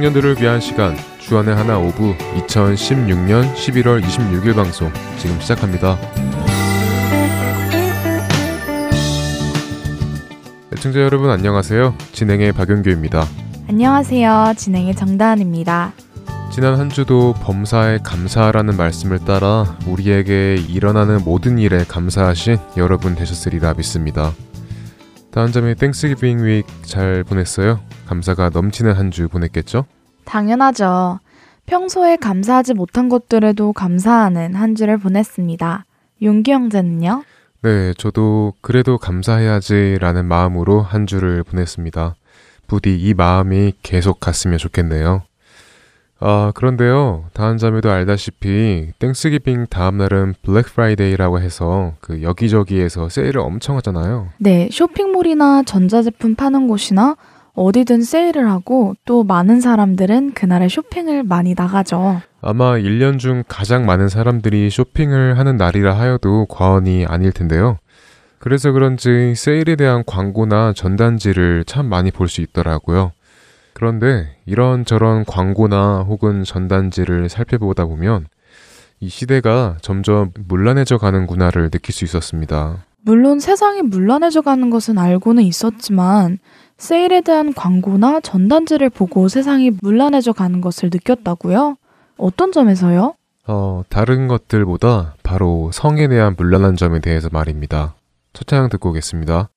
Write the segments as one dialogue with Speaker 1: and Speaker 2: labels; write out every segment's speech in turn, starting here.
Speaker 1: 청년들을 위한 시간 주안의 하나 오브 2016년 11월 26일 방송 지금 시작합니다. 애청자 여러분 안녕하세요. 진행의 박윤규입니다.
Speaker 2: 안녕하세요. 진행의 정다은입니다.
Speaker 1: 지난 한 주도 범사에 감사라는 말씀을 따라 우리에게 일어나는 모든 일에 감사하신 여러분 되셨으리라 믿습니다. 다은 자매 Thanksgiving week 잘 보냈어요? 감사가 넘치는 한 주 보냈겠죠?
Speaker 2: 당연하죠. 평소에 감사하지 못한 것들에도 감사하는 한 주를 보냈습니다. 윤기 형제는요?
Speaker 1: 네, 저도 그래도 감사해야지라는 마음으로 한 주를 보냈습니다. 부디 이 마음이 계속 갔으면 좋겠네요. 아, 그런데요. 다은 자매도 알다시피 Thanksgiving 다음 날은 블랙 프라이데이라고 해서 그 여기저기에서 세일을 엄청 하잖아요.
Speaker 2: 네, 쇼핑몰이나 전자제품 파는 곳이나 어디든 세일을 하고 또 많은 사람들은 그날에 쇼핑을 많이 나가죠.
Speaker 1: 아마 1년 중 가장 많은 사람들이 쇼핑을 하는 날이라 하여도 과언이 아닐 텐데요. 그래서 그런지 세일에 대한 광고나 전단지를 참 많이 볼 수 있더라고요. 그런데 이런저런 광고나 혹은 전단지를 살펴보다 보면 이 시대가 점점 문란해져 가는구나를 느낄 수 있었습니다.
Speaker 2: 물론 세상이 문란해져 가는 것은 알고는 있었지만 세일에 대한 광고나 전단지를 보고 세상이 문란해져 가는 것을 느꼈다고요? 어떤 점에서요?
Speaker 1: 어, 다른 것들보다 바로 성에 대한 문란한 점에 대해서 말입니다. 첫 차양 듣고 오겠습니다.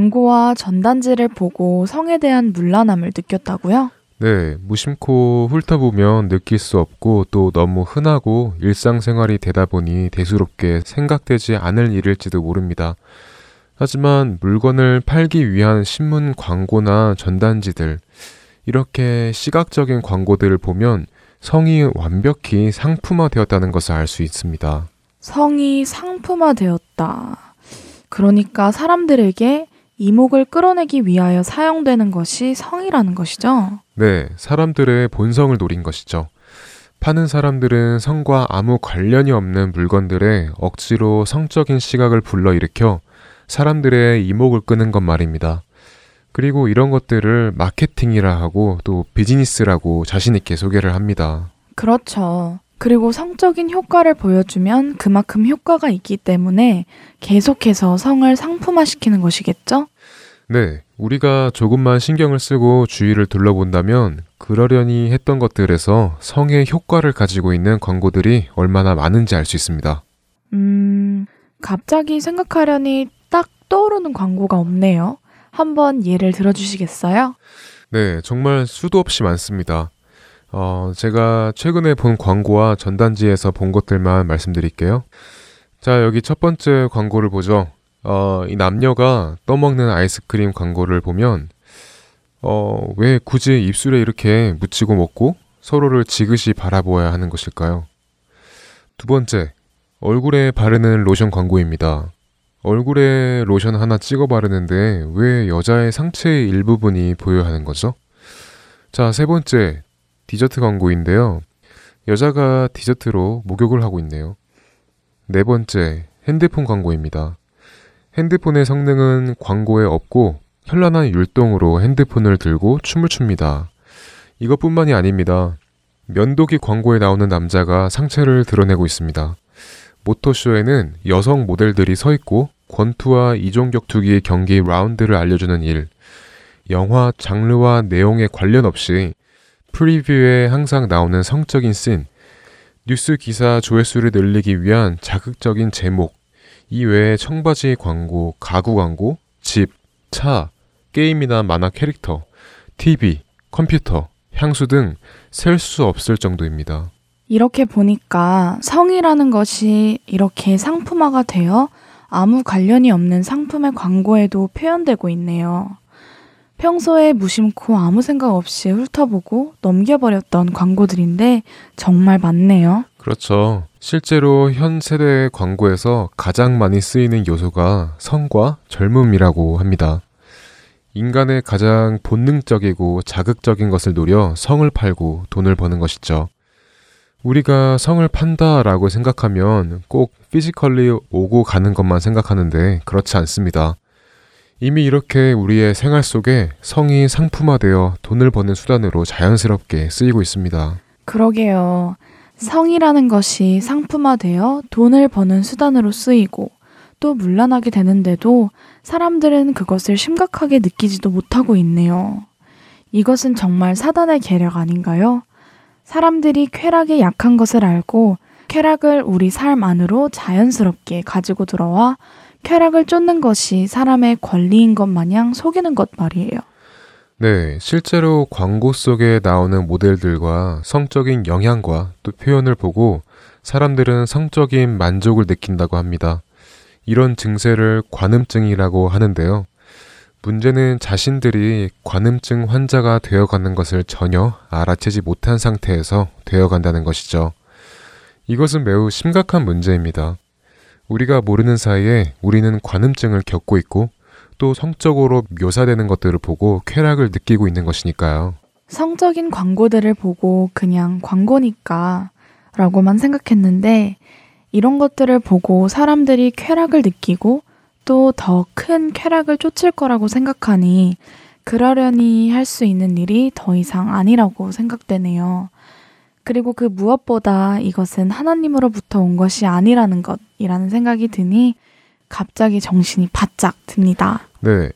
Speaker 2: 광고와 전단지를 보고 성에 대한 문란함을 느꼈다고요?
Speaker 3: 네, 무심코 훑어보면 느낄 수 없고 또 너무 흔하고 일상생활이 되다 보니 대수롭게 생각되지 않을 일일지도 모릅니다. 하지만 물건을 팔기 위한 신문 광고나 전단지들, 이렇게 시각적인 광고들을 보면 성이 완벽히 상품화되었다는 것을 알 수 있습니다.
Speaker 2: 성이 상품화되었다. 그러니까 사람들에게 이목을 끌어내기 위하여 사용되는 것이 성이라는 것이죠.
Speaker 3: 네, 사람들의 본성을 노린 것이죠. 파는 사람들은 성과 아무 관련이 없는 물건들에 억지로 성적인 시각을 불러일으켜 사람들의 이목을 끄는 것 말입니다. 그리고 이런 것들을 마케팅이라 하고 또 비즈니스라고 자신있게 소개를 합니다.
Speaker 2: 그렇죠. 그리고 성적인 효과를 보여주면 그만큼 효과가 있기 때문에 계속해서 성을 상품화시키는 것이겠죠?
Speaker 3: 네, 우리가 조금만 신경을 쓰고 주위를 둘러본다면 그러려니 했던 것들에서 성의 효과를 가지고 있는 광고들이 얼마나 많은지 알 수 있습니다.
Speaker 2: 음, 갑자기 생각하려니 딱 떠오르는 광고가 없네요. 한번 예를 들어주시겠어요?
Speaker 3: 네, 정말 수도 없이 많습니다. 어, 제가 최근에 본 광고와 전단지에서 본 것들만 말씀드릴게요. 자, 여기 첫 번째 광고를 보죠. 어, 이 남녀가 떠먹는 아이스크림 광고를 보면, 어, 왜 굳이 입술에 이렇게 묻히고 먹고 서로를 지그시 바라보아야 하는 것일까요? 두 번째, 얼굴에 바르는 로션 광고입니다. 얼굴에 로션 하나 찍어 바르는데 왜 여자의 상체의 일부분이 보여야 하는 거죠? 자, 세 번째, 디저트 광고인데요. 여자가 디저트로 목욕을 하고 있네요. 네 번째, 핸드폰 광고입니다. 핸드폰의 성능은 광고에 없고 현란한 율동으로 핸드폰을 들고 춤을 춥니다. 이것뿐만이 아닙니다. 면도기 광고에 나오는 남자가 상체를 드러내고 있습니다. 모터쇼에는 여성 모델들이 서 있고 권투와 이종격투기 경기 라운드를 알려주는 일, 영화 장르와 내용에 관련 없이 프리뷰에 항상 나오는 성적인 씬, 뉴스 기사 조회수를 늘리기 위한 자극적인 제목, 이 외에 청바지 광고, 가구 광고, 집, 차, 게임이나 만화 캐릭터, TV, 컴퓨터, 향수 등 셀 수 없을 정도입니다.
Speaker 2: 이렇게 보니까 성이라는 것이 이렇게 상품화가 되어 아무 관련이 없는 상품의 광고에도 표현되고 있네요. 평소에 무심코 아무 생각 없이 훑어보고 넘겨버렸던 광고들인데 정말 많네요.
Speaker 3: 그렇죠. 실제로 현 세대의 광고에서 가장 많이 쓰이는 요소가 성과 젊음이라고 합니다. 인간의 가장 본능적이고 자극적인 것을 노려 성을 팔고 돈을 버는 것이죠. 우리가 성을 판다라고 생각하면 꼭 physically 오고 가는 것만 생각하는데 그렇지 않습니다. 이미 이렇게 우리의 생활 속에 성이 상품화되어 돈을 버는 수단으로 자연스럽게 쓰이고 있습니다.
Speaker 2: 그러게요. 성이라는 것이 상품화되어 돈을 버는 수단으로 쓰이고 또 문란하게 되는데도 사람들은 그것을 심각하게 느끼지도 못하고 있네요. 이것은 정말 사단의 계략 아닌가요? 사람들이 쾌락에 약한 것을 알고 쾌락을 우리 삶 안으로 자연스럽게 가지고 들어와 쾌락을 쫓는 것이 사람의 권리인 것 마냥 속이는 것 말이에요.
Speaker 3: 네, 실제로 광고 속에 나오는 모델들과 성적인 영향과 또 표현을 보고 사람들은 성적인 만족을 느낀다고 합니다. 이런 증세를 관음증이라고 하는데요. 문제는 자신들이 관음증 환자가 되어가는 것을 전혀 알아채지 못한 상태에서 되어간다는 것이죠. 이것은 매우 심각한 문제입니다. 우리가 모르는 사이에 우리는 관음증을 겪고 있고 또 성적으로 묘사되는 것들을 보고 쾌락을 느끼고 있는 것이니까요.
Speaker 2: 성적인 광고들을 보고 그냥 광고니까 라고만 생각했는데 이런 것들을 보고 사람들이 쾌락을 느끼고 또 더 큰 쾌락을 쫓을 거라고 생각하니 그러려니 할 수 있는 일이 더 이상 아니라고 생각되네요. 그리고 그 무엇보다 이것은 하나님으로부터 온 것이 아니라는 것이라는 생각이 드니 갑자기 정신이 바짝 듭니다.
Speaker 3: 네.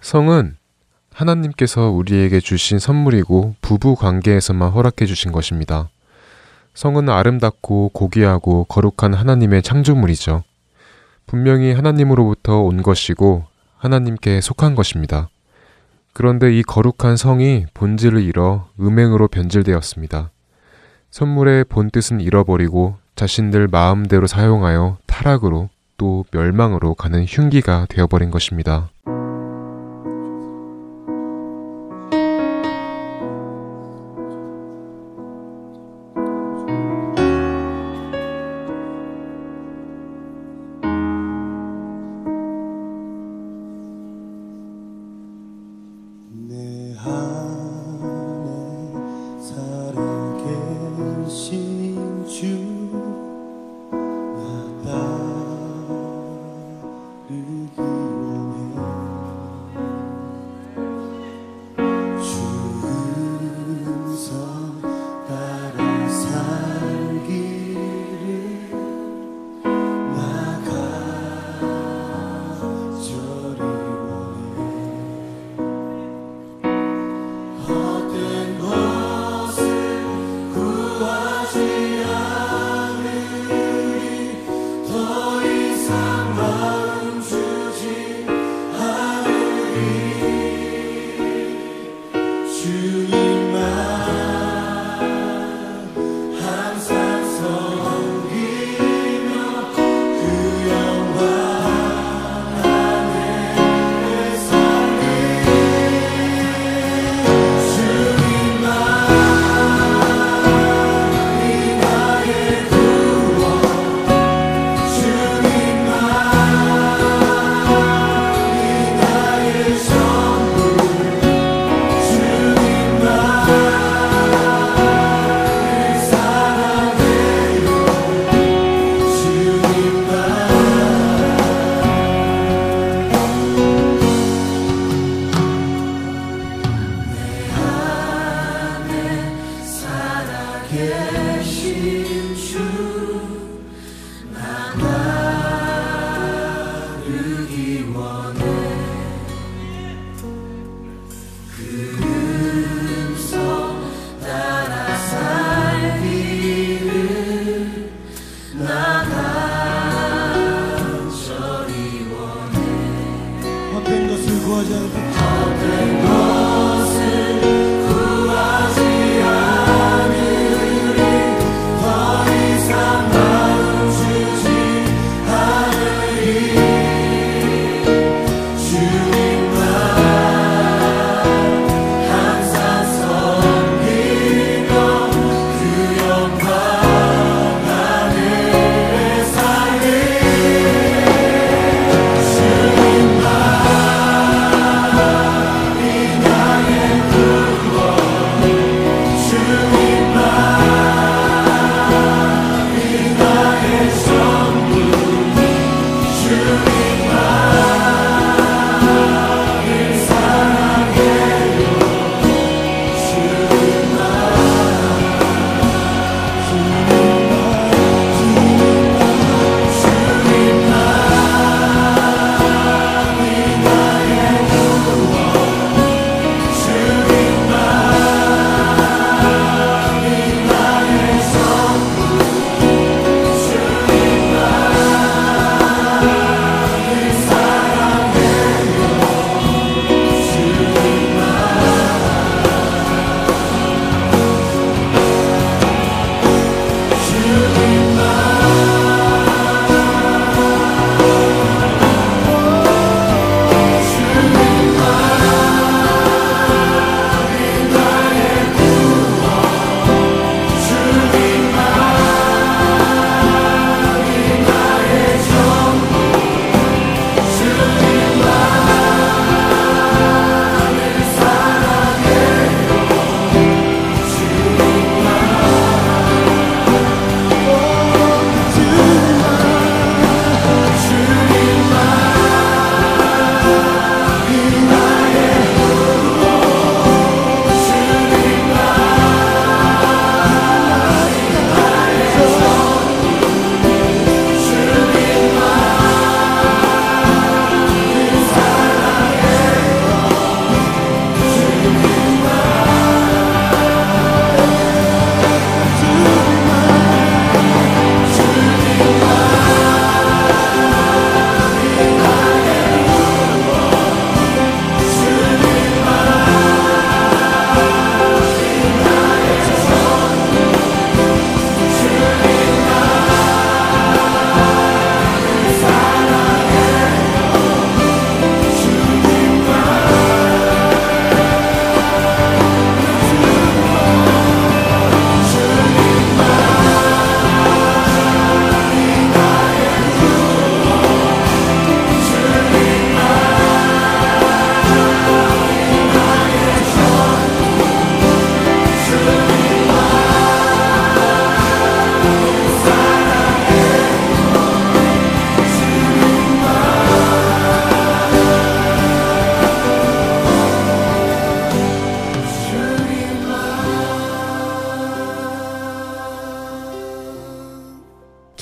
Speaker 3: 성은 하나님께서 우리에게 주신 선물이고 부부 관계에서만 허락해 주신 것입니다. 성은 아름답고 고귀하고 거룩한 하나님의 창조물이죠. 분명히 하나님으로부터 온 것이고 하나님께 속한 것입니다. 그런데 이 거룩한 성이 본질을 잃어 음행으로 변질되었습니다. 선물의 본뜻은 잃어버리고 자신들 마음대로 사용하여 타락으로 또 멸망으로 가는 흉기가 되어버린 것입니다.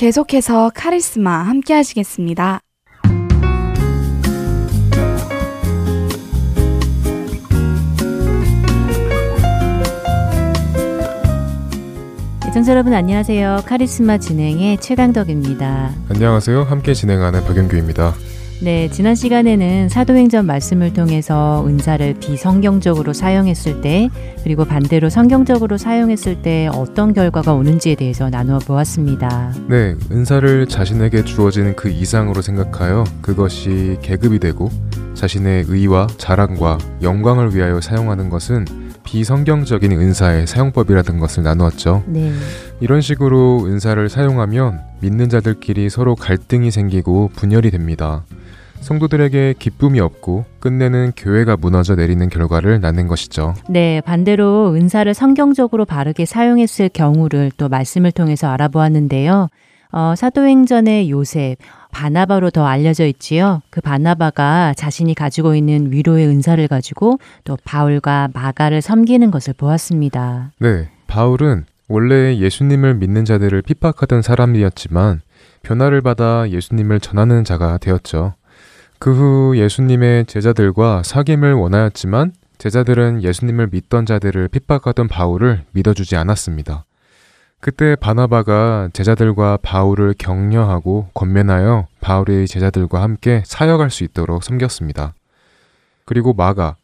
Speaker 2: 계속해서 카리스마 함께 하시겠습니다.
Speaker 4: 애청자 여러분 안녕하세요. 카리스마 진행의 최강덕입니다.
Speaker 3: 안녕하세요. 함께 진행하는 박영규입니다.
Speaker 4: 네, 지난 시간에는 사도행전 말씀을 통해서 은사를 비성경적으로 사용했을 때, 그리고 반대로 성경적으로 사용했을 때 어떤 결과가 오는지에 대해서 나누어 보았습니다.
Speaker 3: 네, 은사를 자신에게 주어진 그 이상으로 생각하여 그것이 계급이 되고 자신의 의와 자랑과 영광을 위하여 사용하는 것은 비성경적인 은사의 사용법이라는 것을 나누었죠.
Speaker 4: 네,
Speaker 3: 이런 식으로 은사를 사용하면 믿는 자들끼리 서로 갈등이 생기고 분열이 됩니다. 성도들에게 기쁨이 없고 끝내는 교회가 무너져 내리는 결과를 낳는 것이죠.
Speaker 4: 네, 반대로 은사를 성경적으로 바르게 사용했을 경우를 또 말씀을 통해서 알아보았는데요. 어, 사도행전의 요셉, 바나바로 더 알려져 있지요. 그 바나바가 자신이 가지고 있는 위로의 은사를 가지고 또 바울과 마가를 섬기는 것을 보았습니다.
Speaker 3: 네, 바울은 원래 예수님을 믿는 자들을 핍박하던 사람이었지만 변화를 받아 예수님을 전하는 자가 되었죠. 그 후 예수님의 제자들과 사귐을 원하였지만 제자들은 예수님을 믿던 자들을 핍박하던 바울을 믿어주지 않았습니다. 그때 바나바가 제자들과 바울을 격려하고 권면하여 바울의 제자들과 함께 사역할 수 있도록 섬겼습니다. 그리고 마가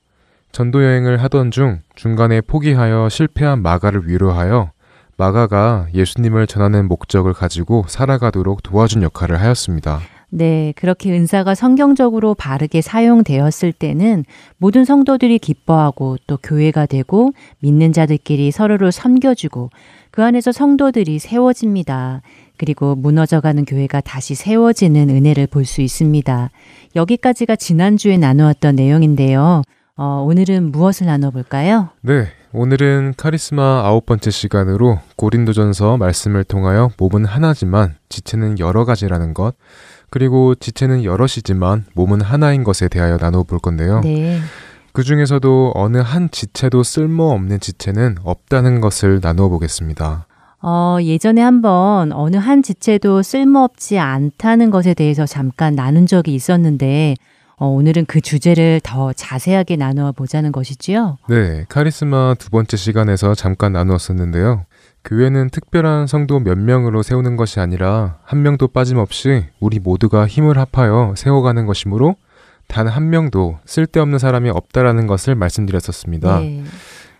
Speaker 3: 전도 여행을 하던 중 중간에 포기하여 실패한 마가를 위로하여 마가가 예수님을 전하는 목적을 가지고 살아가도록 도와준 역할을 하였습니다.
Speaker 4: 네, 그렇게 은사가 성경적으로 바르게 사용되었을 때는 모든 성도들이 기뻐하고 또 교회가 되고 믿는 자들끼리 서로를 섬겨주고 그 안에서 성도들이 세워집니다. 그리고 무너져가는 교회가 다시 세워지는 은혜를 볼 수 있습니다. 여기까지가 지난주에 나누었던 내용인데요. 어, 오늘은 무엇을 나눠볼까요?
Speaker 3: 네, 오늘은 카리스마 아홉 번째 시간으로 고린도전서 말씀을 통하여 몸은 하나지만 지체는 여러 가지라는 것, 그리고 지체는 여럿이지만 몸은 하나인 것에 대하여 나눠볼 건데요.
Speaker 4: 네.
Speaker 3: 그 중에서도 어느 한 지체도 쓸모없는 지체는 없다는 것을 나누어 보겠습니다.
Speaker 4: 어, 예전에 한번 어느 한 지체도 쓸모없지 않다는 것에 대해서 잠깐 나눈 적이 있었는데, 어, 오늘은 그 주제를 더 자세하게 나누어 보자는 것이지요.
Speaker 3: 네, 카리스마 두 번째 시간에서 잠깐 나누었었는데요. 교회는 특별한 성도 몇 명으로 세우는 것이 아니라 한 명도 빠짐없이 우리 모두가 힘을 합하여 세워가는 것이므로 단 한 명도 쓸데없는 사람이 없다라는 것을 말씀드렸었습니다.
Speaker 4: 네.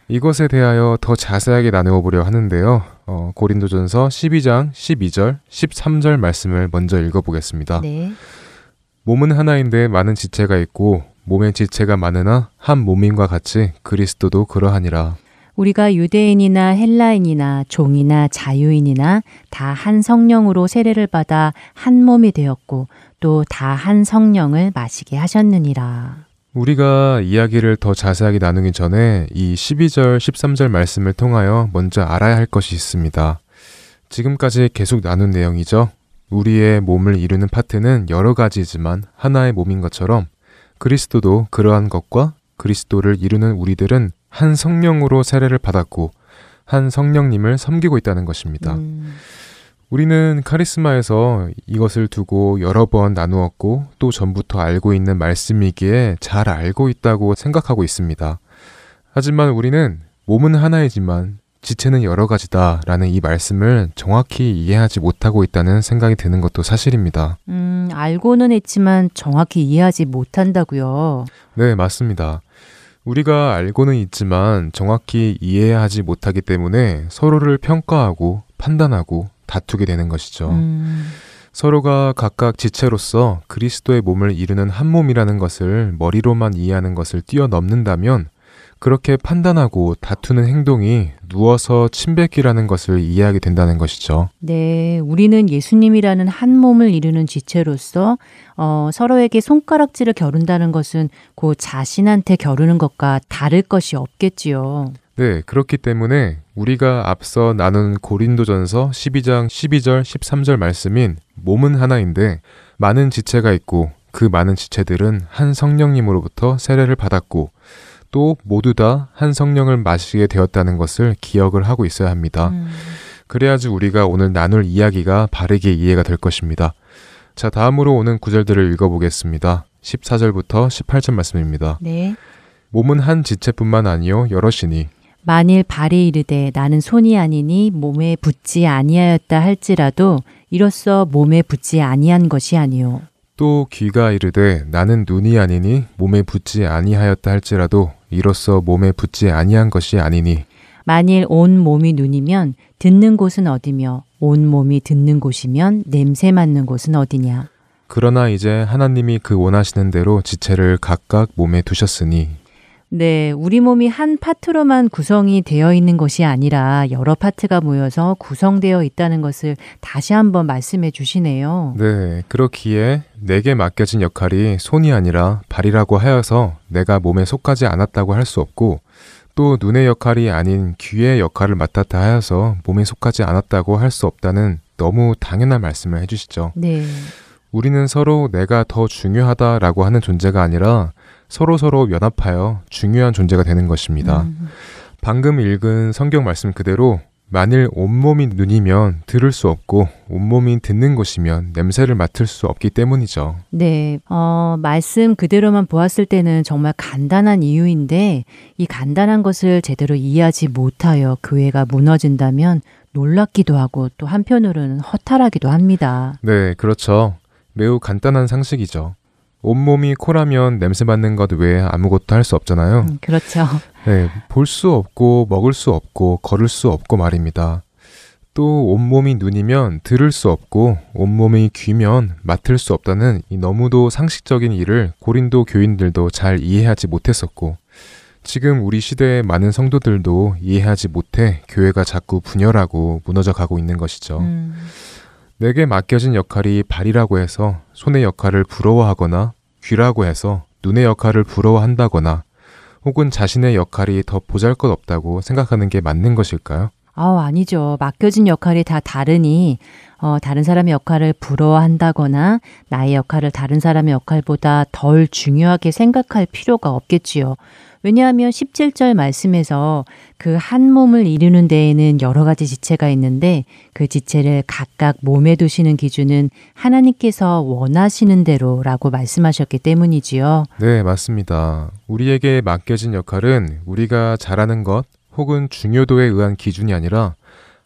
Speaker 3: 이것에 대하여 더 자세하게 나누어 보려 하는데요. 어, 고린도전서 12장 12절, 13절 말씀을 먼저 읽어보겠습니다.
Speaker 4: 네.
Speaker 3: 몸은 하나인데 많은 지체가 있고 몸의 지체가 많으나 한 몸인과 같이 그리스도도 그러하니라.
Speaker 4: 우리가 유대인이나 헬라인이나 종이나 자유인이나 다 한 성령으로 세례를 받아 한 몸이 되었고 또 다 한 성령을 마시게 하셨느니라.
Speaker 3: 우리가 이야기를 더 자세하게 나누기 전에 이 12절, 13절 말씀을 통하여 먼저 알아야 할 것이 있습니다. 지금까지 계속 나눈 내용이죠. 우리의 몸을 이루는 파트는 여러 가지지만 하나의 몸인 것처럼 그리스도도 그러한 것과 그리스도를 이루는 우리들은 한 성령으로 세례를 받았고 한 성령님을 섬기고 있다는 것입니다.
Speaker 4: 음,
Speaker 3: 우리는 카리스마에서 이것을 두고 여러 번 나누었고 또 전부터 알고 있는 말씀이기에 잘 알고 있다고 생각하고 있습니다. 하지만 우리는 몸은 하나이지만 지체는 여러 가지다 라는 이 말씀을 정확히 이해하지 못하고 있다는 생각이 드는 것도 사실입니다.
Speaker 4: 음, 알고는 했지만 정확히 이해하지 못한다고요.
Speaker 3: 네, 맞습니다. 우리가 알고는 있지만 정확히 이해하지 못하기 때문에 서로를 평가하고 판단하고 다투게 되는 것이죠.
Speaker 4: 음,
Speaker 3: 서로가 각각 지체로서 그리스도의 몸을 이루는 한 몸이라는 것을 머리로만 이해하는 것을 뛰어넘는다면 그렇게 판단하고 다투는 행동이 누워서 침뱉기라는 것을 이해하게 된다는 것이죠.
Speaker 4: 네, 우리는 예수님이라는 한 몸을 이루는 지체로서 어, 서로에게 손가락질을 겨룬다는 것은 그 자신한테 겨루는 것과 다를 것이 없겠지요.
Speaker 3: 네, 그렇기 때문에 우리가 앞서 나눈 고린도전서 12장 12절 13절 말씀인 몸은 하나인데 많은 지체가 있고 그 많은 지체들은 한 성령님으로부터 세례를 받았고 또 모두 다 한 성령을 마시게 되었다는 것을 기억을 하고 있어야 합니다.
Speaker 4: 음,
Speaker 3: 그래야지 우리가 오늘 나눌 이야기가 바르게 이해가 될 것입니다. 자, 다음으로 오는 구절들을 읽어보겠습니다. 14절부터 18절 말씀입니다.
Speaker 4: 네.
Speaker 3: 몸은 한 지체뿐만 아니요 여럿이니
Speaker 4: 만일 발이 이르되 나는 손이 아니니 몸에 붙지 아니하였다 할지라도 이로써 몸에 붙지 아니한 것이 아니요
Speaker 3: 또 귀가 이르되 나는 눈이 아니니 몸에 붙지 아니하였다 할지라도 이로써 몸에 붙지 아니한 것이 아니니.
Speaker 4: 만일 온 몸이 눈이면 듣는 곳은 어디며 온 몸이 듣는 곳이면 냄새 맡는 곳은 어디냐?
Speaker 3: 그러나 이제 하나님이 그 원하시는 대로 지체를 각각 몸에 두셨으니
Speaker 4: 네, 우리 몸이 한 파트로만 구성이 되어 있는 것이 아니라 여러 파트가 모여서 구성되어 있다는 것을 다시 한번 말씀해 주시네요.
Speaker 3: 네 그렇기에 내게 맡겨진 역할이 손이 아니라 발이라고 하여서 내가 몸에 속하지 않았다고 할 수 없고 또 눈의 역할이 아닌 귀의 역할을 맡았다 하여서 몸에 속하지 않았다고 할 수 없다는 너무 당연한 말씀을 해주시죠.
Speaker 4: 네.
Speaker 3: 우리는 서로 내가 더 중요하다라고 하는 존재가 아니라 서로 서로 연합하여 중요한 존재가 되는 것입니다.
Speaker 4: 음,
Speaker 3: 방금 읽은 성경 말씀 그대로 만일 온몸이 눈이면 들을 수 없고 온몸이 듣는 곳이면 냄새를 맡을 수 없기 때문이죠.
Speaker 4: 네, 어, 말씀 그대로만 보았을 때는 정말 간단한 이유인데 이 간단한 것을 제대로 이해하지 못하여 교회가 무너진다면 놀랍기도 하고 또 한편으로는 허탈하기도 합니다.
Speaker 3: 네, 그렇죠. 매우 간단한 상식이죠. 온몸이 코라면 냄새 맡는 것 외에 아무것도 할 수 없잖아요.
Speaker 4: 음, 그렇죠.
Speaker 3: 네, 볼 수 없고 먹을 수 없고 걸을 수 없고 말입니다. 또 온몸이 눈이면 들을 수 없고 온몸이 귀면 맡을 수 없다는 이 너무도 상식적인 일을 고린도 교인들도 잘 이해하지 못했었고 지금 우리 시대의 많은 성도들도 이해하지 못해 교회가 자꾸 분열하고 무너져 가고 있는 것이죠.
Speaker 4: 음,
Speaker 3: 내게 맡겨진 역할이 발이라고 해서 손의 역할을 부러워하거나 귀라고 해서 눈의 역할을 부러워한다거나 혹은 자신의 역할이 더 보잘 것 없다고 생각하는 게 맞는 것일까요?
Speaker 4: 아, 아니죠. 맡겨진 역할이 다 다르니 어, 다른 사람의 역할을 부러워한다거나 나의 역할을 다른 사람의 역할보다 덜 중요하게 생각할 필요가 없겠지요. 왜냐하면 17절 말씀에서 그 한 몸을 이루는 데에는 여러 가지 지체가 있는데 그 지체를 각각 몸에 두시는 기준은 하나님께서 원하시는 대로라고 말씀하셨기 때문이지요.
Speaker 3: 네, 맞습니다. 우리에게 맡겨진 역할은 우리가 잘하는 것 혹은 중요도에 의한 기준이 아니라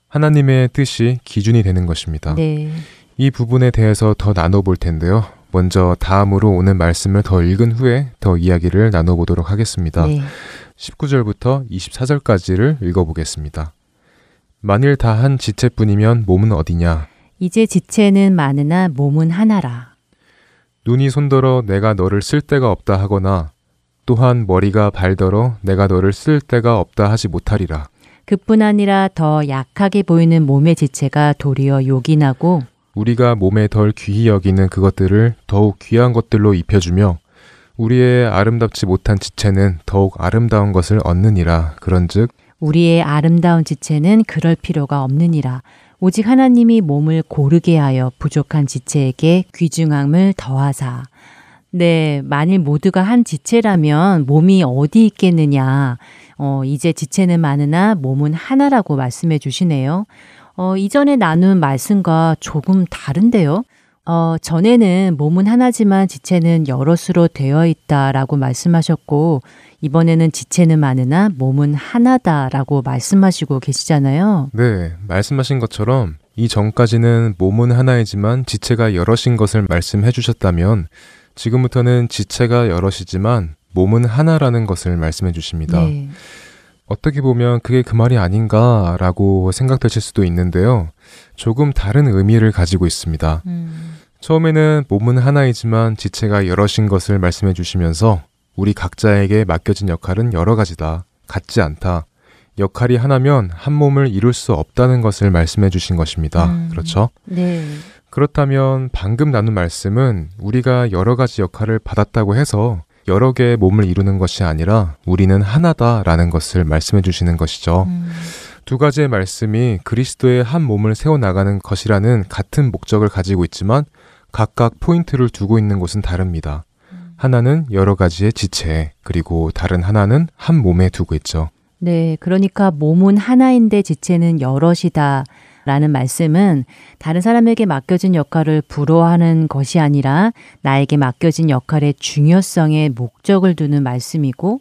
Speaker 3: 하나님의 뜻이 기준이 되는 것입니다.
Speaker 4: 네.
Speaker 3: 이 부분에 대해서 더 나눠 볼 텐데요. 먼저 다음으로 오는 말씀을 더 읽은 후에 더 이야기를 나눠보도록 하겠습니다.
Speaker 4: 네.
Speaker 3: 19절부터 24절까지를 읽어보겠습니다. 만일 다 한 지체뿐이면 몸은 어디냐?
Speaker 4: 이제 지체는 많으나 몸은 하나라.
Speaker 3: 눈이 손더러 내가 너를 쓸 데가 없다 하거나 또한 머리가 발더러 내가 너를 쓸 데가 없다 하지 못하리라.
Speaker 4: 그뿐 아니라 더 약하게 보이는 몸의 지체가 도리어 요긴하고
Speaker 3: 우리가 몸에 덜 귀히 여기는 그것들을 더욱 귀한 것들로 입혀주며 우리의 아름답지 못한 지체는 더욱 아름다운 것을 얻느니라. 그런즉
Speaker 4: 우리의 아름다운 지체는 그럴 필요가 없느니라. 오직 하나님이 몸을 고르게 하여 부족한 지체에게 귀중함을 더하사. 네, 만일 모두가 한 지체라면 몸이 어디 있겠느냐. 어, 이제 지체는 많으나 몸은 하나라고 말씀해 주시네요. 어, 이전에 나눈 말씀과 조금 다른데요. 어, 전에는 몸은 하나지만 지체는 여럿으로 되어 있다라고 말씀하셨고, 이번에는 지체는 많으나 몸은 하나다라고 말씀하시고 계시잖아요.
Speaker 3: 네, 말씀하신 것처럼 이 전까지는 몸은 하나이지만 지체가 여럿인 것을 말씀해 주셨다면 지금부터는 지체가 여럿이지만 몸은 하나라는 것을 말씀해 주십니다.
Speaker 4: 네.
Speaker 3: 어떻게 보면 그게 그 말이 아닌가라고 생각되실 수도 있는데요. 조금 다른 의미를 가지고 있습니다.
Speaker 4: 음,
Speaker 3: 처음에는 몸은 하나이지만 지체가 여럿인 것을 말씀해 주시면서 우리 각자에게 맡겨진 역할은 여러 가지다. 같지 않다. 역할이 하나면 한 몸을 이룰 수 없다는 것을 말씀해 주신 것입니다.
Speaker 4: 음.
Speaker 3: 그렇죠?
Speaker 4: 네.
Speaker 3: 그렇다면 방금 나눈 말씀은 우리가 여러 가지 역할을 받았다고 해서 여러 개의 몸을 이루는 것이 아니라 우리는 하나다라는 것을 말씀해 주시는 것이죠.
Speaker 4: 음,
Speaker 3: 두 가지의 말씀이 그리스도의 한 몸을 세워 나가는 것이라는 같은 목적을 가지고 있지만 각각 포인트를 두고 있는 곳은 다릅니다. 하나는 여러 가지의 지체, 그리고 다른 하나는 한 몸에 두고 있죠.
Speaker 4: 네. 그러니까 몸은 하나인데 지체는 여럿이다. 라는 말씀은 다른 사람에게 맡겨진 역할을 부러워하는 것이 아니라 나에게 맡겨진 역할의 중요성에 목적을 두는 말씀이고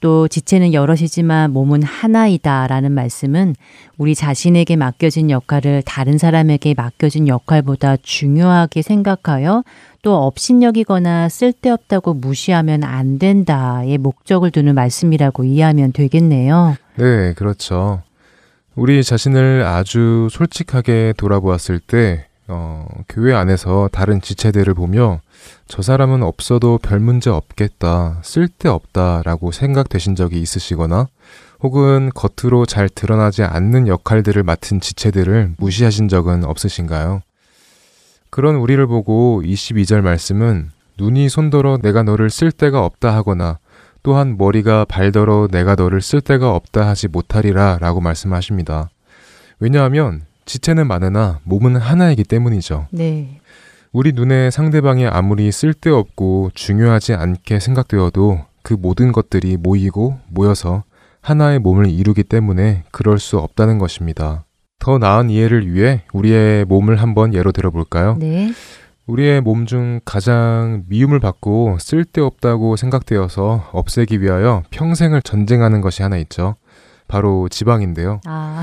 Speaker 4: 또 지체는 여럿이지만 몸은 하나이다 라는 말씀은 우리 자신에게 맡겨진 역할을 다른 사람에게 맡겨진 역할보다 중요하게 생각하여 또 업신여기거나 쓸데없다고 무시하면 안 된다의 목적을 두는 말씀이라고 이해하면 되겠네요.
Speaker 3: 네, 그렇죠. 우리 자신을 아주 솔직하게 돌아보았을 때, 어, 교회 안에서 다른 지체들을 보며 저 사람은 없어도 별 문제 없겠다, 쓸데없다 라고 생각되신 적이 있으시거나 혹은 겉으로 잘 드러나지 않는 역할들을 맡은 지체들을 무시하신 적은 없으신가요? 그런 우리를 보고 22절 말씀은 눈이 손더러 내가 너를 쓸 데가 없다 하거나 또한 머리가 발더러 내가 너를 쓸 데가 없다 하지 못하리라 라고 말씀하십니다. 왜냐하면 지체는 많으나 몸은 하나이기 때문이죠.
Speaker 4: 네.
Speaker 3: 우리 눈에 상대방이 아무리 쓸데없고 중요하지 않게 생각되어도 그 모든 것들이 모이고 모여서 하나의 몸을 이루기 때문에 그럴 수 없다는 것입니다. 더 나은 이해를 위해 우리의 몸을 한번 예로 들어볼까요?
Speaker 4: 네.
Speaker 3: 우리의 몸 중 가장 미움을 받고 쓸데없다고 생각되어서 없애기 위하여 평생을 전쟁하는 것이 하나 있죠. 바로 지방인데요.
Speaker 4: 아,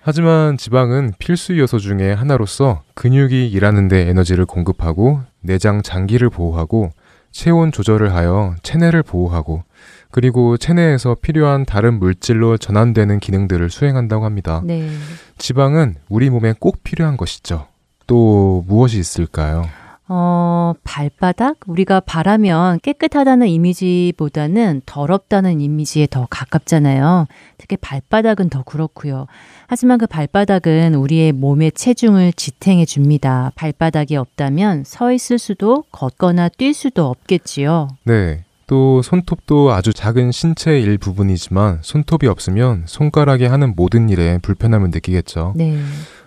Speaker 3: 하지만 지방은 필수 요소 중에 하나로서 근육이 일하는 데 에너지를 공급하고 내장 장기를 보호하고 체온 조절을 하여 체내를 보호하고 그리고 체내에서 필요한 다른 물질로 전환되는 기능들을 수행한다고 합니다.
Speaker 4: 네.
Speaker 3: 지방은 우리 몸에 꼭 필요한 것이죠. 또 무엇이 있을까요?
Speaker 4: 어, 발바닥? 우리가 바라면 깨끗하다는 이미지보다는 더럽다는 이미지에 더 가깝잖아요. 특히 발바닥은 더 그렇고요. 하지만 그 발바닥은 우리의 몸의 체중을 지탱해 줍니다. 발바닥이 없다면 서 있을 수도 걷거나 뛸 수도 없겠지요.
Speaker 3: 네. 또 손톱도 아주 작은 신체의 일부분이지만 손톱이 없으면 손가락이 하는 모든 일에 불편함을 느끼겠죠.
Speaker 4: 네.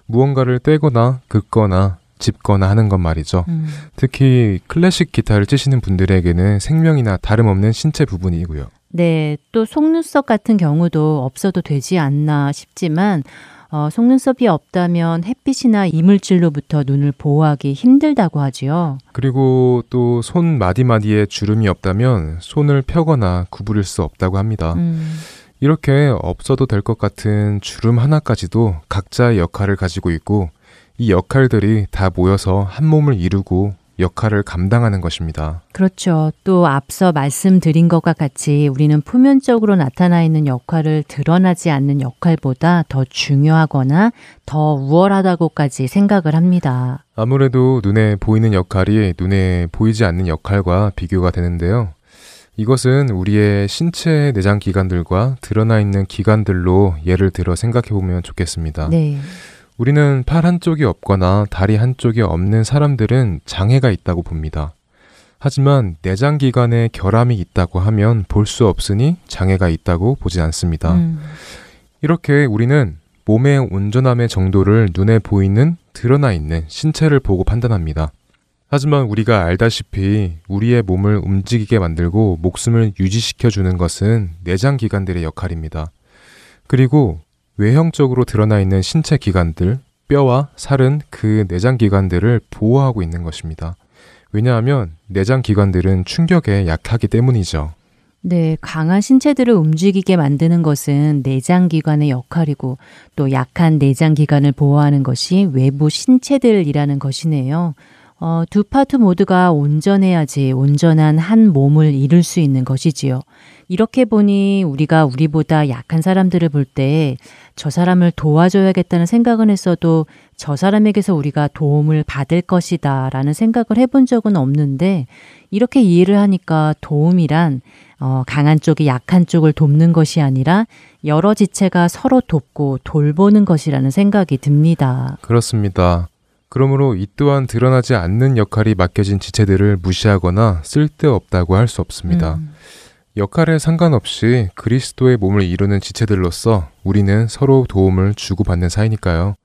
Speaker 3: 무언가를 떼거나 긋거나 짚거나 하는 것 말이죠.
Speaker 4: 음,
Speaker 3: 특히 클래식 기타를 치시는 분들에게는 생명이나 다름없는 신체 부분이고요.
Speaker 4: 네, 또 속눈썹 같은 경우도 없어도 되지 않나 싶지만 어, 속눈썹이 없다면 햇빛이나 이물질로부터 눈을 보호하기 힘들다고 하지요.
Speaker 3: 그리고 또 손 마디마디에 주름이 없다면 손을 펴거나 구부릴 수 없다고 합니다.
Speaker 4: 음,
Speaker 3: 이렇게 없어도 될 것 같은 주름 하나까지도 각자의 역할을 가지고 있고 이 역할들이 다 모여서 한 몸을 이루고 역할을 감당하는 것입니다.
Speaker 4: 그렇죠. 또 앞서 말씀드린 것과 같이 우리는 표면적으로 나타나 있는 역할을 드러나지 않는 역할보다 더 중요하거나 더 우월하다고까지 생각을 합니다.
Speaker 3: 아무래도 눈에 보이는 역할이 눈에 보이지 않는 역할과 비교가 되는데요. 이것은 우리의 신체 내장 기관들과 드러나 있는 기관들로 예를 들어 생각해 보면 좋겠습니다.
Speaker 4: 네.
Speaker 3: 우리는 팔 한쪽이 없거나 다리 한쪽이 없는 사람들은 장애가 있다고 봅니다. 하지만 내장 기관에 결함이 있다고 하면 볼 수 없으니 장애가 있다고 보지 않습니다.
Speaker 4: 음,
Speaker 3: 이렇게 우리는 몸의 온전함의 정도를 눈에 보이는 드러나 있는 신체를 보고 판단합니다. 하지만 우리가 알다시피 우리의 몸을 움직이게 만들고 목숨을 유지시켜 주는 것은 내장 기관들의 역할입니다. 그리고 외형적으로 드러나 있는 신체 기관들, 뼈와 살은 그 내장 기관들을 보호하고 있는 것입니다. 왜냐하면 내장 기관들은 충격에 약하기 때문이죠.
Speaker 4: 네, 강한 신체들을 움직이게 만드는 것은 내장 기관의 역할이고 또 약한 내장 기관을 보호하는 것이 외부 신체들이라는 것이네요. 어, 두 파트 모두가 온전해야지 온전한 한 몸을 이룰 수 있는 것이지요. 이렇게 보니 우리가 우리보다 약한 사람들을 볼 때 저 사람을 도와줘야겠다는 생각은 했어도 저 사람에게서 우리가 도움을 받을 것이다 라는 생각을 해본 적은 없는데 이렇게 이해를 하니까 도움이란 어, 강한 쪽이 약한 쪽을 돕는 것이 아니라 여러 지체가 서로 돕고 돌보는 것이라는 생각이 듭니다.
Speaker 3: 그렇습니다. 그러므로 이 또한 드러나지 않는 역할이 맡겨진 지체들을 무시하거나 쓸데없다고 할 수 없습니다.
Speaker 4: 음,
Speaker 3: 역할에 상관없이 그리스도의 몸을 이루는 지체들로서 우리는 서로 도움을 주고받는 사이니까요.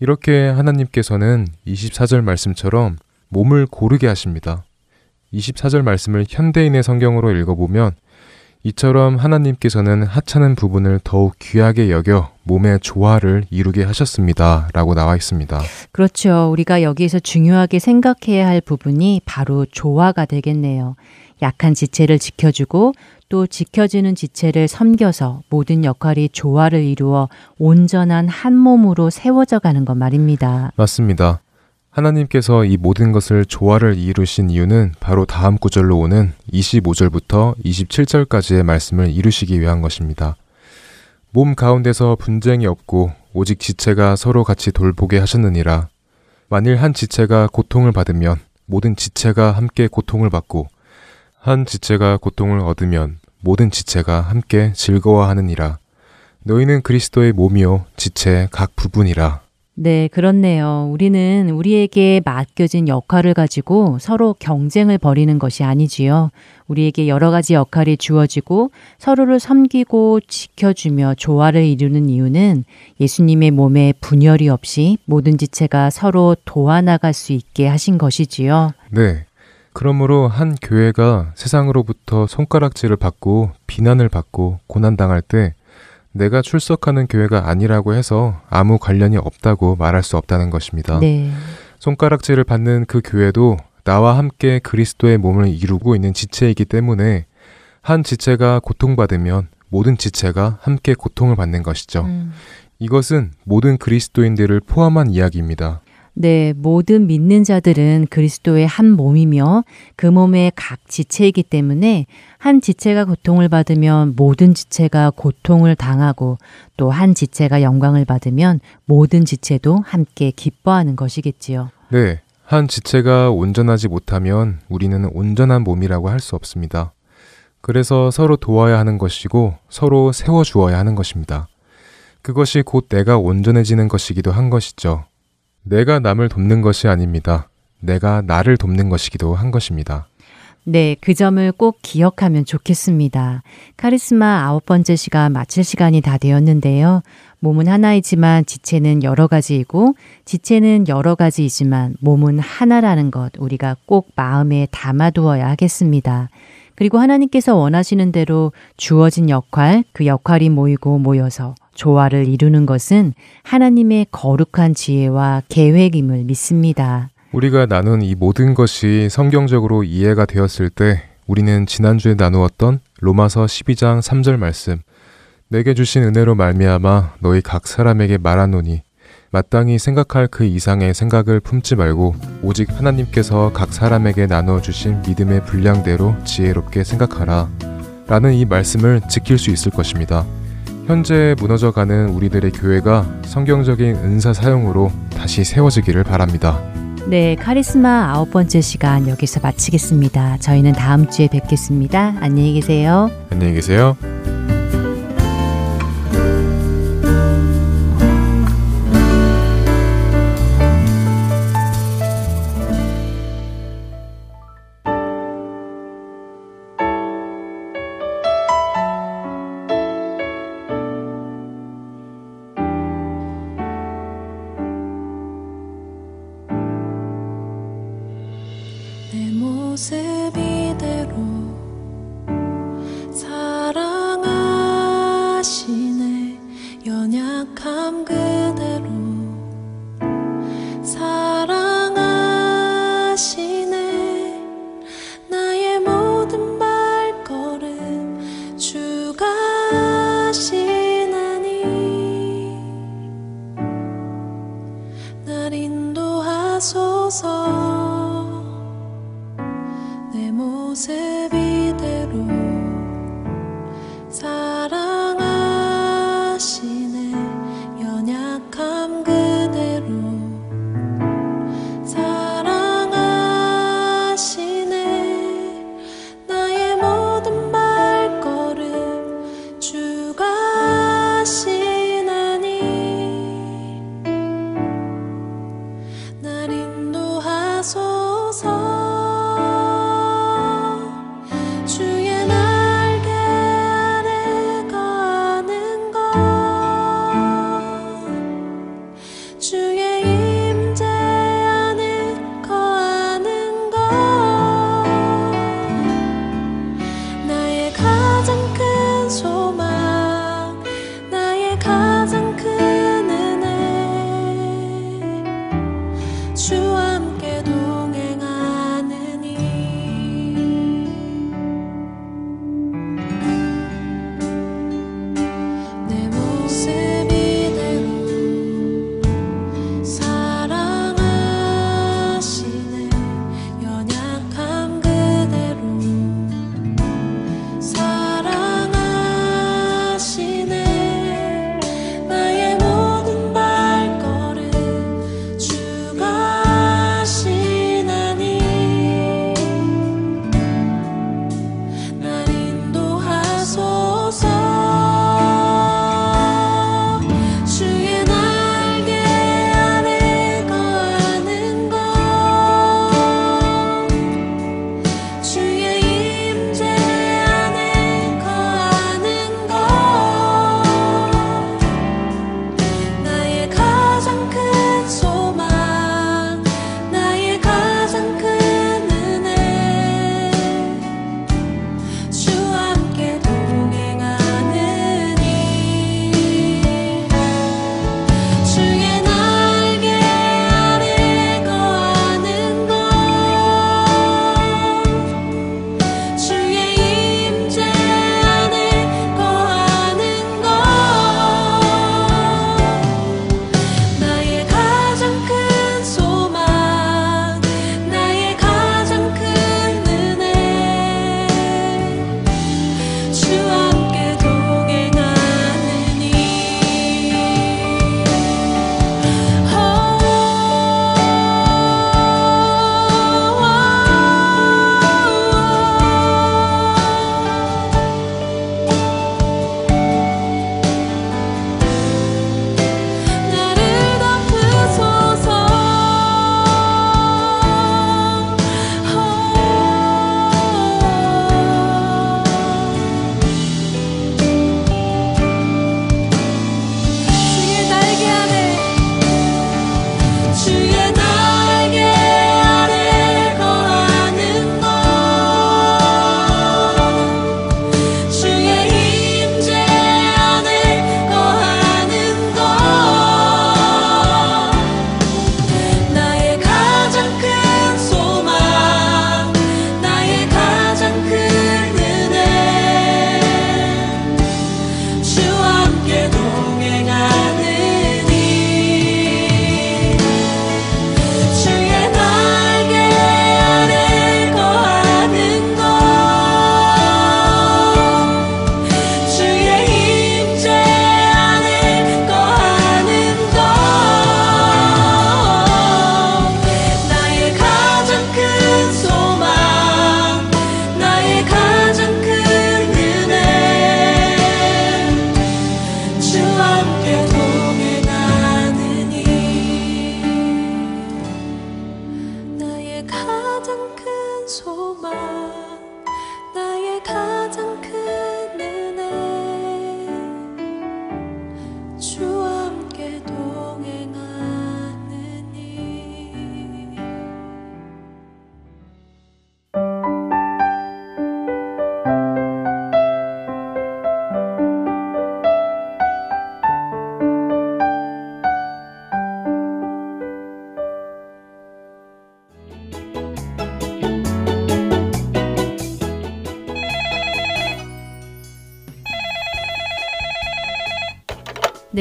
Speaker 3: 이렇게 하나님께서는 24절 말씀처럼 몸을 고르게 하십니다. 24절 말씀을 현대인의 성경으로 읽어보면 이처럼 하나님께서는 하찮은 부분을 더욱 귀하게 여겨 몸의 조화를 이루게 하셨습니다. 라고 나와 있습니다.
Speaker 4: 그렇죠. 우리가 여기에서 중요하게 생각해야 할 부분이 바로 조화가 되겠네요. 약한 지체를 지켜주고 또 지켜지는 지체를 섬겨서 모든 역할이 조화를 이루어 온전한 한 몸으로 세워져 가는 것 말입니다.
Speaker 3: 맞습니다. 하나님께서 이 모든 것을 조화를 이루신 이유는 바로 다음 구절로 오는 25절부터 27절까지의 말씀을 이루시기 위한 것입니다. 몸 가운데서 분쟁이 없고 오직 지체가 서로 같이 돌보게 하셨느니라. 만일 한 지체가 고통을 받으면 모든 지체가 함께 고통을 받고 한 지체가 고통을 얻으면 모든 지체가 함께 즐거워하느니라. 너희는 그리스도의 몸이요 지체 각 부분이라.
Speaker 4: 네, 그렇네요. 우리는 우리에게 맡겨진 역할을 가지고 서로 경쟁을 벌이는 것이 아니지요. 우리에게 여러 가지 역할이 주어지고 서로를 섬기고 지켜주며 조화를 이루는 이유는 예수님의 몸에 분열이 없이 모든 지체가 서로 도와나갈 수 있게 하신 것이지요.
Speaker 3: 네. 그러므로 한 교회가 세상으로부터 손가락질을 받고 비난을 받고 고난당할 때 내가 출석하는 교회가 아니라고 해서 아무 관련이 없다고 말할 수 없다는 것입니다.
Speaker 4: 네.
Speaker 3: 손가락질을 받는 그 교회도 나와 함께 그리스도의 몸을 이루고 있는 지체이기 때문에 한 지체가 고통받으면 모든 지체가 함께 고통을 받는 것이죠.
Speaker 4: 음.
Speaker 3: 이것은 모든 그리스도인들을 포함한 이야기입니다.
Speaker 4: 네, 모든 믿는 자들은 그리스도의 한 몸이며 그 몸의 각 지체이기 때문에 한 지체가 고통을 받으면 모든 지체가 고통을 당하고 또 한 지체가 영광을 받으면 모든 지체도 함께 기뻐하는 것이겠지요.
Speaker 3: 네. 한 지체가 온전하지 못하면 우리는 온전한 몸이라고 할 수 없습니다. 그래서 서로 도와야 하는 것이고 서로 세워주어야 하는 것입니다. 그것이 곧 내가 온전해지는 것이기도 한 것이죠. 내가 남을 돕는 것이 아닙니다. 내가 나를 돕는 것이기도 한 것입니다.
Speaker 4: 네, 그 점을 꼭 기억하면 좋겠습니다. 카리스마 아홉 번째 시간 마칠 시간이 다 되었는데요. 몸은 하나이지만 지체는 여러 가지이고 지체는 여러 가지이지만 몸은 하나라는 것 우리가 꼭 마음에 담아두어야 하겠습니다. 그리고 하나님께서 원하시는 대로 주어진 역할, 그 역할이 모이고 모여서 조화를 이루는 것은 하나님의 거룩한 지혜와 계획임을 믿습니다.
Speaker 3: 우리가 나눈 이 모든 것이 성경적으로 이해가 되었을 때 우리는 지난주에 나누었던 로마서 12장 3절 말씀 내게 주신 은혜로 말미암아 너희 각 사람에게 말하노니 마땅히 생각할 그 이상의 생각을 품지 말고 오직 하나님께서 각 사람에게 나누어 주신 믿음의 분량대로 지혜롭게 생각하라 라는 이 말씀을 지킬 수 있을 것입니다. 현재 무너져가는 우리들의 교회가 성경적인 은사 사용으로 다시 세워지기를 바랍니다.
Speaker 4: 네, 카리스마 아홉 번째 시간 여기서 마치겠습니다. 저희는 다음 주에 뵙겠습니다. 안녕히 계세요.
Speaker 3: 안녕히 계세요.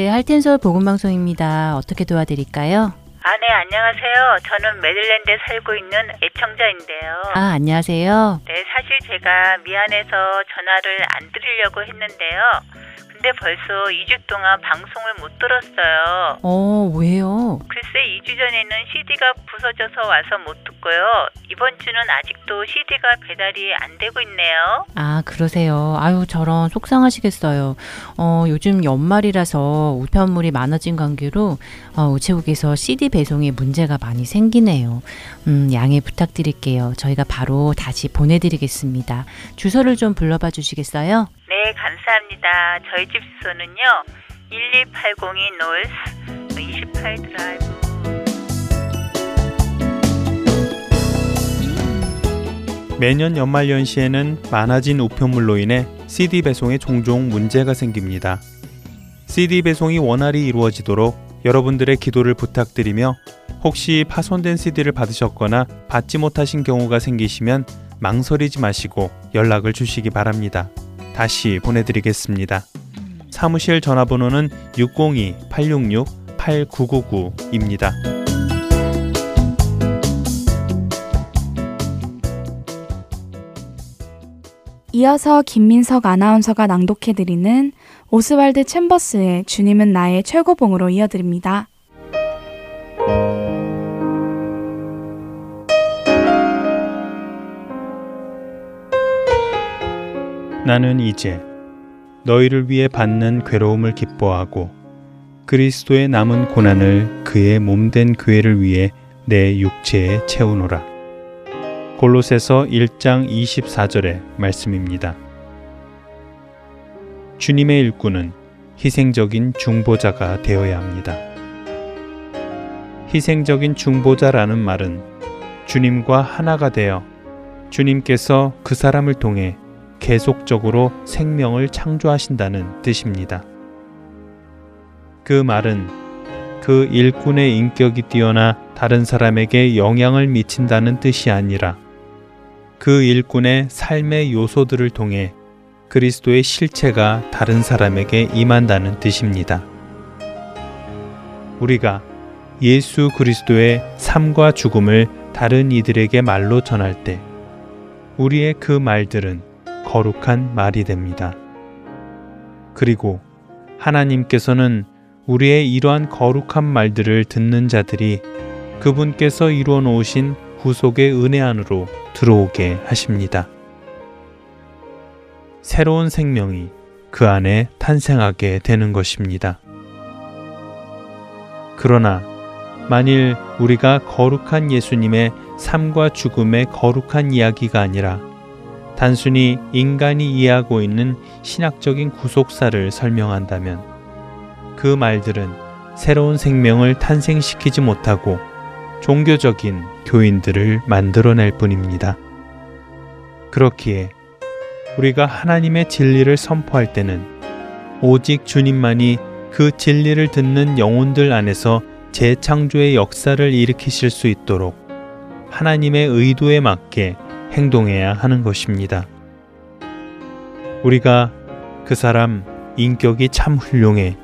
Speaker 5: 네,
Speaker 4: 할텐서울 복음방송입니다. 어떻게 도와드릴까요?
Speaker 6: 아, 네, 안녕하세요. 저는 메릴랜드에 살고 있는 애청자인데요.
Speaker 4: 아, 안녕하세요.
Speaker 6: 네, 사실 제가 미안해서 전화를 안 드리려고 했는데요. 근데 벌써 2주 동안 방송을 못 들었어요.
Speaker 4: 어, 왜요?
Speaker 6: 글쎄 2주 전에는 CD가 부서져서 와서 못 듣고요. 이번 주는 아직도 CD가 배달이 안 되고 있네요.
Speaker 4: 아, 그러세요. 아유, 저런 속상하시겠어요. 어, 요즘 연말이라서 우편물이 많아진 관계로 어, 우체국에서 CD 배송에 문제가 많이 생기네요. 음, 양해 부탁드릴게요. 저희가 바로 다시 보내드리겠습니다. 주소를 좀 불러봐 주시겠어요?
Speaker 6: 네, 감사합니다. 저희 집 주소는요. 12802 노스 28 드라이브.
Speaker 7: 매년 연말 연시에는 많아진 우편물로 인해 CD 배송에 종종 문제가 생깁니다. CD 배송이 원활히 이루어지도록 여러분들의 기도를 부탁드리며 혹시 파손된 CD를 받으셨거나 받지 못하신 경우가 생기시면 망설이지 마시고 연락을 주시기 바랍니다. 다시 보내드리겠습니다. 사무실 전화번호는 602-866-8999입니다.
Speaker 2: 이어서 김민석 아나운서가 낭독해드리는 오스왈드 챔버스의 주님은 나의 최고봉으로 이어드립니다.
Speaker 7: 나는 이제 너희를 위해 받는 괴로움을 기뻐하고 그리스도의 남은 고난을 그의 몸된 교회를 위해 내 육체에 채우노라. 골로새서 1장 24절의 말씀입니다. 주님의 일꾼은 희생적인 중보자가 되어야 합니다. 희생적인 중보자라는 말은 주님과 하나가 되어 주님께서 그 사람을 통해 계속적으로 생명을 창조하신다는 뜻입니다. 그 말은 그 일꾼의 인격이 뛰어나 다른 사람에게 영향을 미친다는 뜻이 아니라 그 일꾼의 삶의 요소들을 통해 그리스도의 실체가 다른 사람에게 임한다는 뜻입니다. 우리가 예수 그리스도의 삶과 죽음을 다른 이들에게 말로 전할 때 우리의 그 말들은 거룩한 말이 됩니다. 그리고 하나님께서는 우리의 이러한 거룩한 말들을 듣는 자들이 그분께서 이루어 놓으신 구속의 은혜 안으로 들어오게 하십니다. 새로운 생명이 그 안에 탄생하게 되는 것입니다. 그러나 만일 우리가 거룩한 예수님의 삶과 죽음의 거룩한 이야기가 아니라 단순히 인간이 이해하고 있는 신학적인 구속사를 설명한다면 그 말들은 새로운 생명을 탄생시키지 못하고 종교적인 교인들을 만들어낼 뿐입니다. 그렇기에 우리가 하나님의 진리를 선포할 때는 오직 주님만이 그 진리를 듣는 영혼들 안에서 재창조의 역사를 일으키실 수 있도록 하나님의 의도에 맞게 행동해야 하는 것입니다. 우리가 그 사람 인격이 참 훌륭해.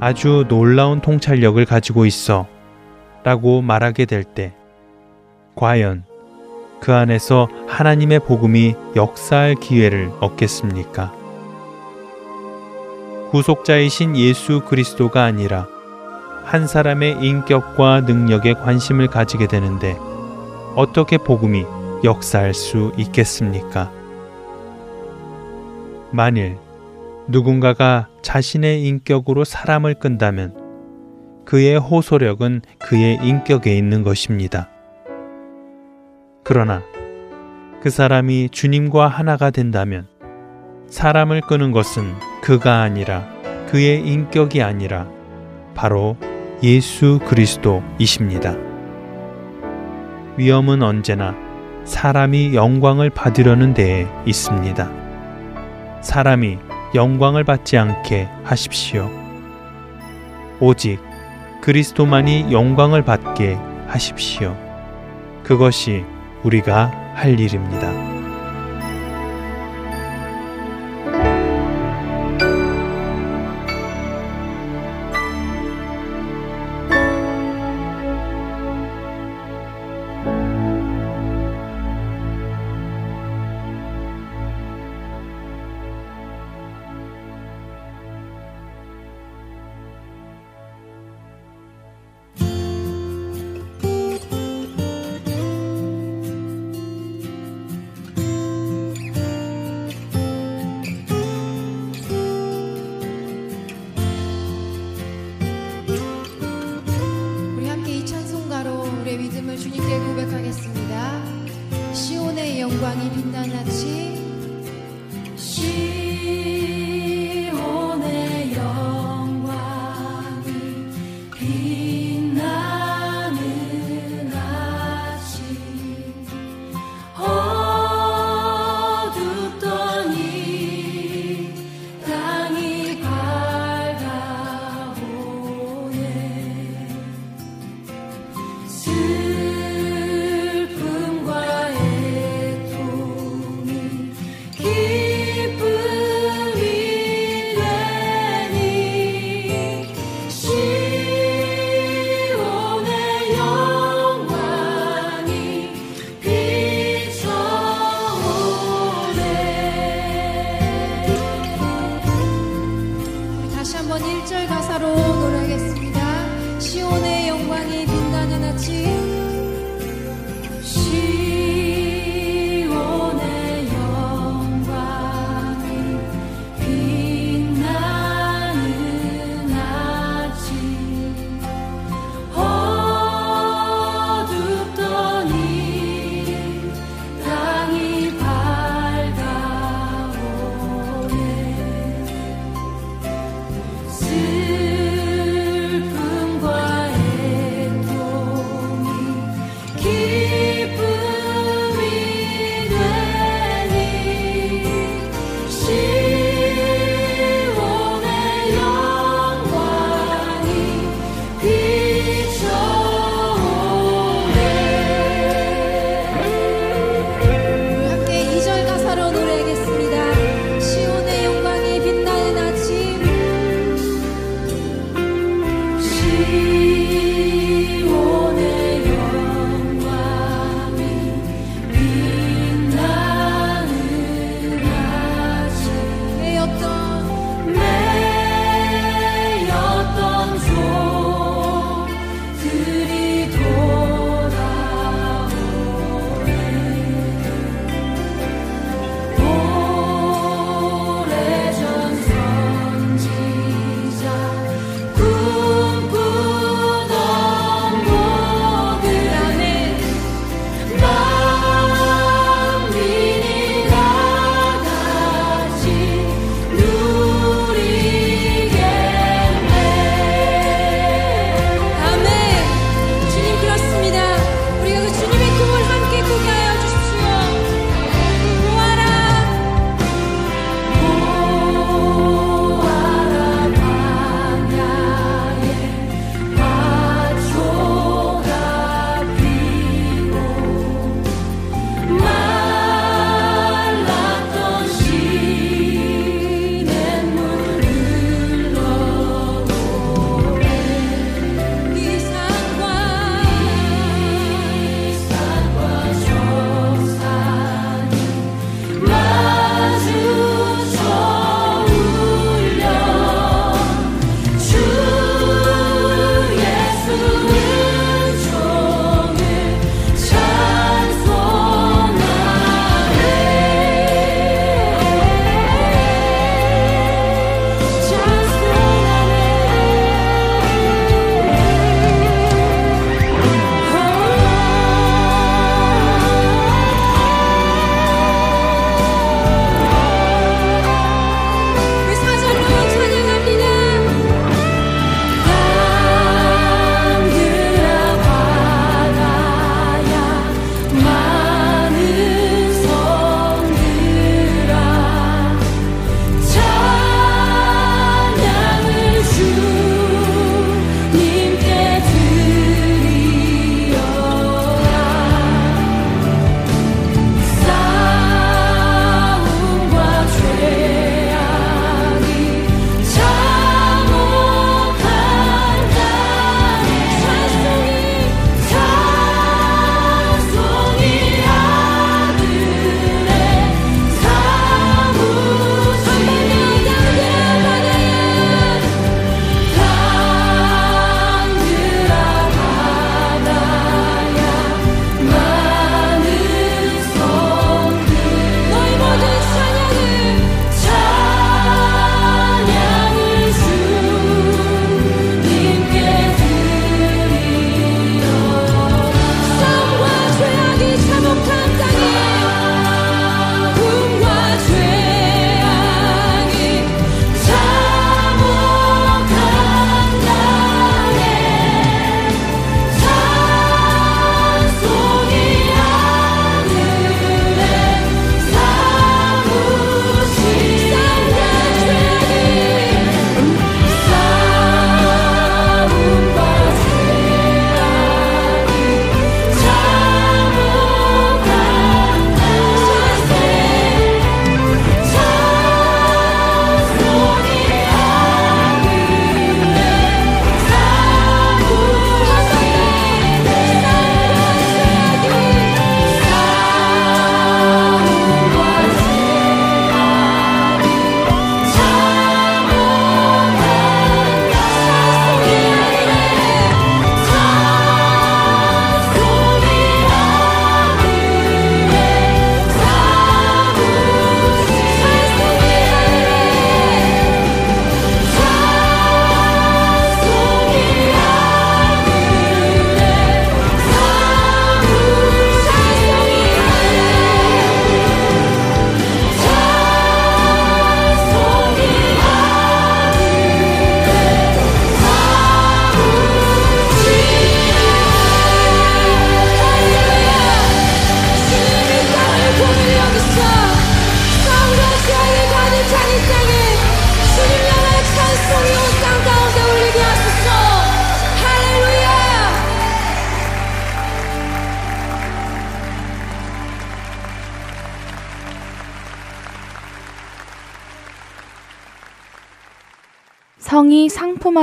Speaker 7: 아주 놀라운 통찰력을 가지고 있어. 라고 말하게 될 때, 과연 그 안에서 하나님의 복음이 역사할 기회를 얻겠습니까? 구속자이신 예수 그리스도가 아니라 한 사람의 인격과 능력에 관심을 가지게 되는데 어떻게 복음이 역사할 수 있겠습니까? 만일
Speaker 8: 누군가가 자신의 인격으로 사람을 끈다면 그의 호소력은 그의 인격에 있는 것입니다. 그러나 그 사람이 주님과 하나가 된다면 사람을 끄는 것은 그가 아니라 그의 인격이 아니라 바로 예수 그리스도이십니다. 위험은 언제나 사람이 영광을 받으려는 데에 있습니다. 사람이 영광을 받지 않게 하십시오. 오직 그리스도만이 영광을 받게 하십시오. 그것이 우리가 할 일입니다.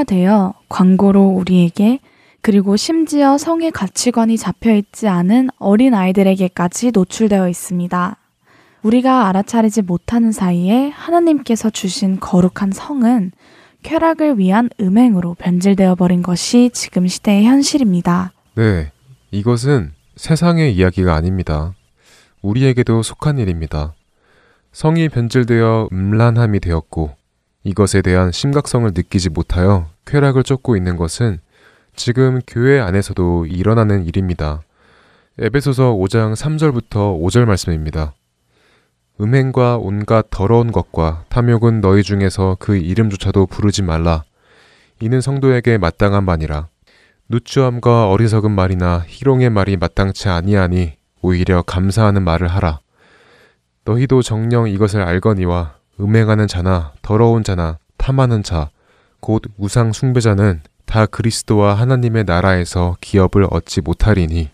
Speaker 9: 되어
Speaker 2: 광고로 우리에게 그리고 심지어 성의 가치관이 잡혀 있지 않은 어린 아이들에게까지 노출되어 있습니다. 우리가 알아차리지 못하는 사이에 하나님께서 주신 거룩한 성은 쾌락을 위한 음행으로 변질되어 버린 것이 지금 시대의 현실입니다.
Speaker 3: 네, 이것은 세상의 이야기가 아닙니다. 우리에게도 속한 일입니다. 성이 변질되어 음란함이 되었고 이것에 대한 심각성을 느끼지 못하여 쾌락을 쫓고 있는 것은 지금 교회 안에서도 일어나는 일입니다. 에베소서 5장 3절부터 5절 말씀입니다. 음행과 온갖 더러운 것과 탐욕은 너희 중에서 그 이름조차도 부르지 말라. 이는 성도에게 마땅한 바니라. 누추함과 어리석은 말이나 희롱의 말이 마땅치 아니하니 오히려 감사하는 말을 하라. 너희도 정령 이것을 알거니와 음행하는 자나 더러운 자나 탐하는 자, 곧 우상 숭배자는 다 그리스도와 하나님의 나라에서 기업을 얻지 못하리니.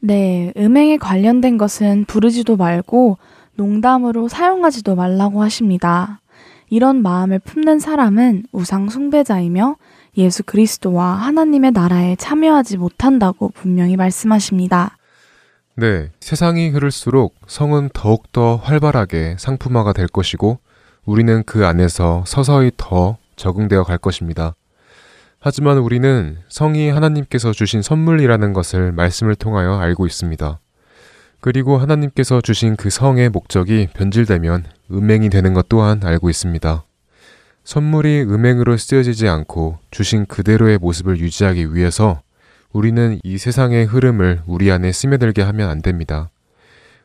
Speaker 2: 네, 음행에 관련된 것은 부르지도 말고 농담으로 사용하지도 말라고 하십니다. 이런 마음을 품는 사람은 우상 숭배자이며 예수 그리스도와 하나님의 나라에 참여하지 못한다고 분명히 말씀하십니다.
Speaker 3: 네, 세상이 흐를수록 성은 더욱더 활발하게 상품화가 될 것이고 우리는 그 안에서 서서히 더 적응되어 갈 것입니다. 하지만 우리는 성이 하나님께서 주신 선물이라는 것을 말씀을 통하여 알고 있습니다. 그리고 하나님께서 주신 그 성의 목적이 변질되면 음행이 되는 것 또한 알고 있습니다. 선물이 음행으로 쓰여지지 않고 주신 그대로의 모습을 유지하기 위해서 우리는 이 세상의 흐름을 우리 안에 스며들게 하면 안 됩니다.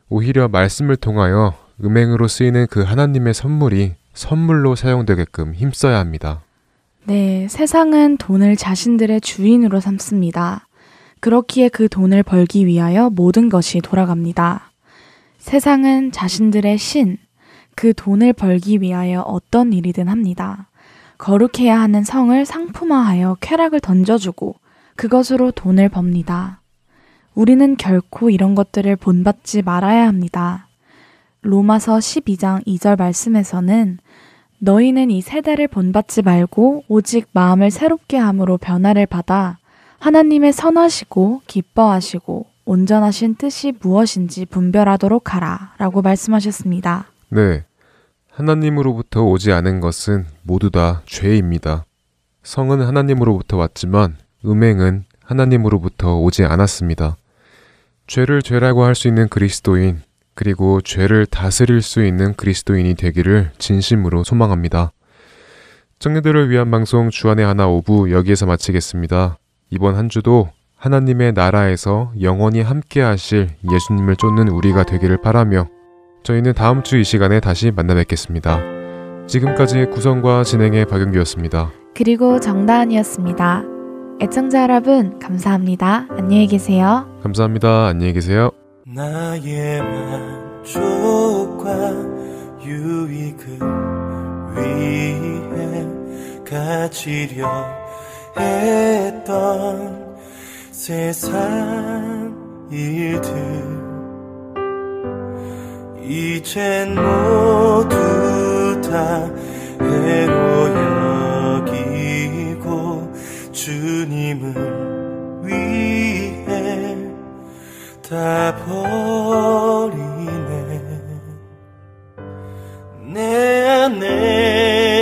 Speaker 3: 오히려 말씀을 통하여 음행으로 쓰이는 그 하나님의 선물이 선물로 사용되게끔 힘써야 합니다.
Speaker 2: 네, 세상은 돈을 자신들의 주인으로 삼습니다. 그렇기에 그 돈을 벌기 위하여 모든 것이 돌아갑니다. 세상은 자신들의 신, 그 돈을 벌기 위하여 어떤 일이든 합니다. 거룩해야 하는 성을 상품화하여 쾌락을 던져주고 그것으로 돈을 법니다. 우리는 결코 이런 것들을 본받지 말아야 합니다. 로마서 12장 2절 말씀에서는 너희는 이 세대를 본받지 말고 오직 마음을 새롭게 함으로 변화를 받아 하나님의 선하시고 기뻐하시고 온전하신 뜻이 무엇인지 분별하도록 하라 라고 말씀하셨습니다.
Speaker 3: 네. 하나님으로부터 오지 않은 것은 모두 다 죄입니다. 성은 하나님으로부터 왔지만 음행은 하나님으로부터 오지 않았습니다. 죄를 죄라고 할 수 있는 그리스도인, 그리고 죄를 다스릴 수 있는 그리스도인이 되기를 진심으로 소망합니다. 청년들을 위한 방송 주안의 하나 오부 여기에서 마치겠습니다. 이번 한 주도 하나님의 나라에서 영원히 함께 하실 예수님을 쫓는 우리가 되기를 바라며 저희는 다음 주 이 시간에 다시 만나 뵙겠습니다. 지금까지 구성과 진행의 박영규였습니다.
Speaker 2: 그리고 정다은이었습니다. 애청자 여러분, 감사합니다. 안녕히 계세요.
Speaker 3: 감사합니다. 안녕히 계세요.
Speaker 1: 나의 만족과 유익을 위해 가지려 했던 세상 일들. 이젠 모두 다 해로 여기고 주님을 다 버리네. 내 안에